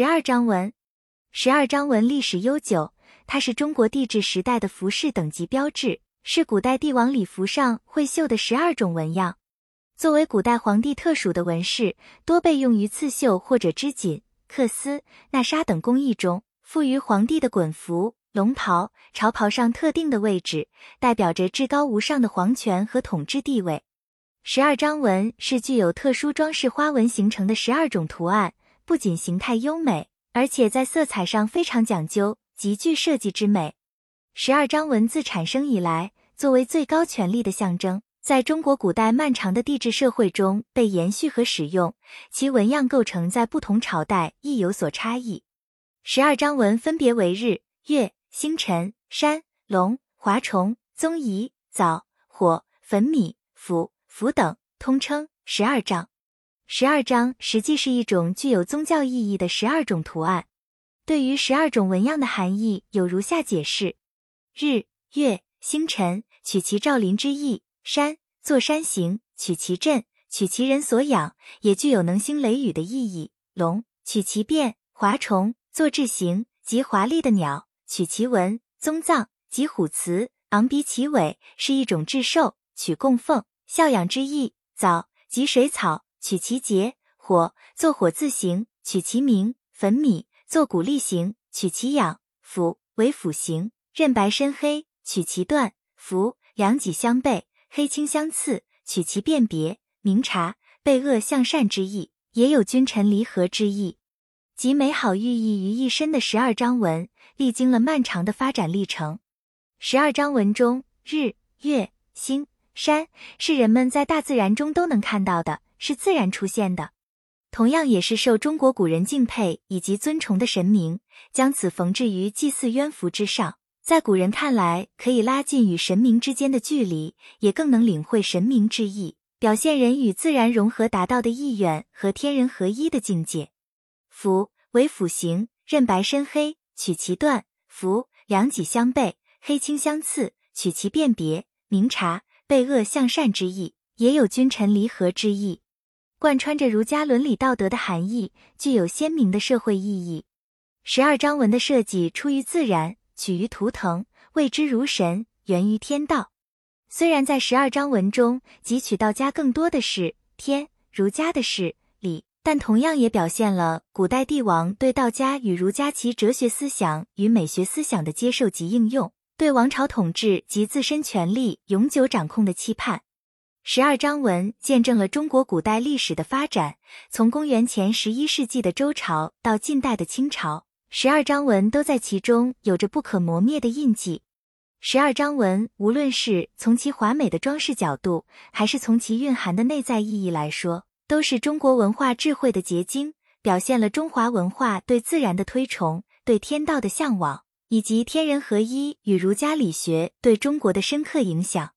十二章纹，十二章纹历史悠久，它是中国帝制时代的服饰等级标志，是古代帝王礼服上会绣的十二种纹样。作为古代皇帝特属的纹饰，多被用于刺绣或者织锦、缂丝、纳纱等工艺中。赋予皇帝的衮服、龙袍、朝袍上特定的位置，代表着至高无上的皇权和统治地位。十二章纹是具有特殊装饰花纹形成的十二种图案，不仅形态优美，而且在色彩上非常讲究，极具设计之美。十二章纹自产生以来，作为最高权力的象征。在中国古代漫长的帝制社会中被延续和使用，其纹样构成在不同朝代亦有所差异。十二章纹分别为日、月、星辰、山、龙、华虫、宗彝、藻、火、粉米、斧、斧等，通称十二章。十二章实际是一种具有宗教意义的十二种图案。对于十二种纹样的含义有如下解释：日、月、星辰，取其照临之意。山作山形，取其镇，取其人所养，也具有能兴雷雨的意义。龙取其变，华虫作志形，即华丽的鸟，取其纹，宗藏即虎雌，昂鼻其尾，是一种至兽，取供奉孝养之意。藻即水草，取其节。火作火字形，取其名。粉米作鼓粒形，取其养。斧为斧形，刃白身黑，取其断。符两己相背。黑青相次，取其辨别。明察备恶向善之意，也有君臣离合之意，集美好寓意于一身的十二章纹，历经了漫长的发展历程。十二章纹中，日、月、星、山是人们在大自然中都能看到的，是自然出现的，同样也是受中国古人敬佩以及尊崇的神明，将此缝制于祭祀渊符之上。在古人看来，可以拉近与神明之间的距离，也更能领会神明之意，表现人与自然融合达到的意愿和天人合一的境界。符为斧形，刃白身黑，取其断；符两己相背，黑青相次，取其辨别。明察备恶向善之意，也有君臣离合之意，贯穿着儒家伦理道德的含义，具有鲜明的社会意义。十二章纹的设计出于自然。取于图腾，谓之如神，源于天道。虽然在十二章文中汲取道家更多的是天，儒家的是礼，但同样也表现了古代帝王对道家与儒家其哲学思想与美学思想的接受及应用，对王朝统治及自身权力永久掌控的期盼。十二章文见证了中国古代历史的发展，从公元前十一世纪的周朝到近代的清朝。十二章纹都在其中有着不可磨灭的印记。十二章纹无论是从其华美的装饰角度，还是从其蕴含的内在意义来说，都是中国文化智慧的结晶，表现了中华文化对自然的推崇、对天道的向往，以及天人合一与儒家理学对中国的深刻影响。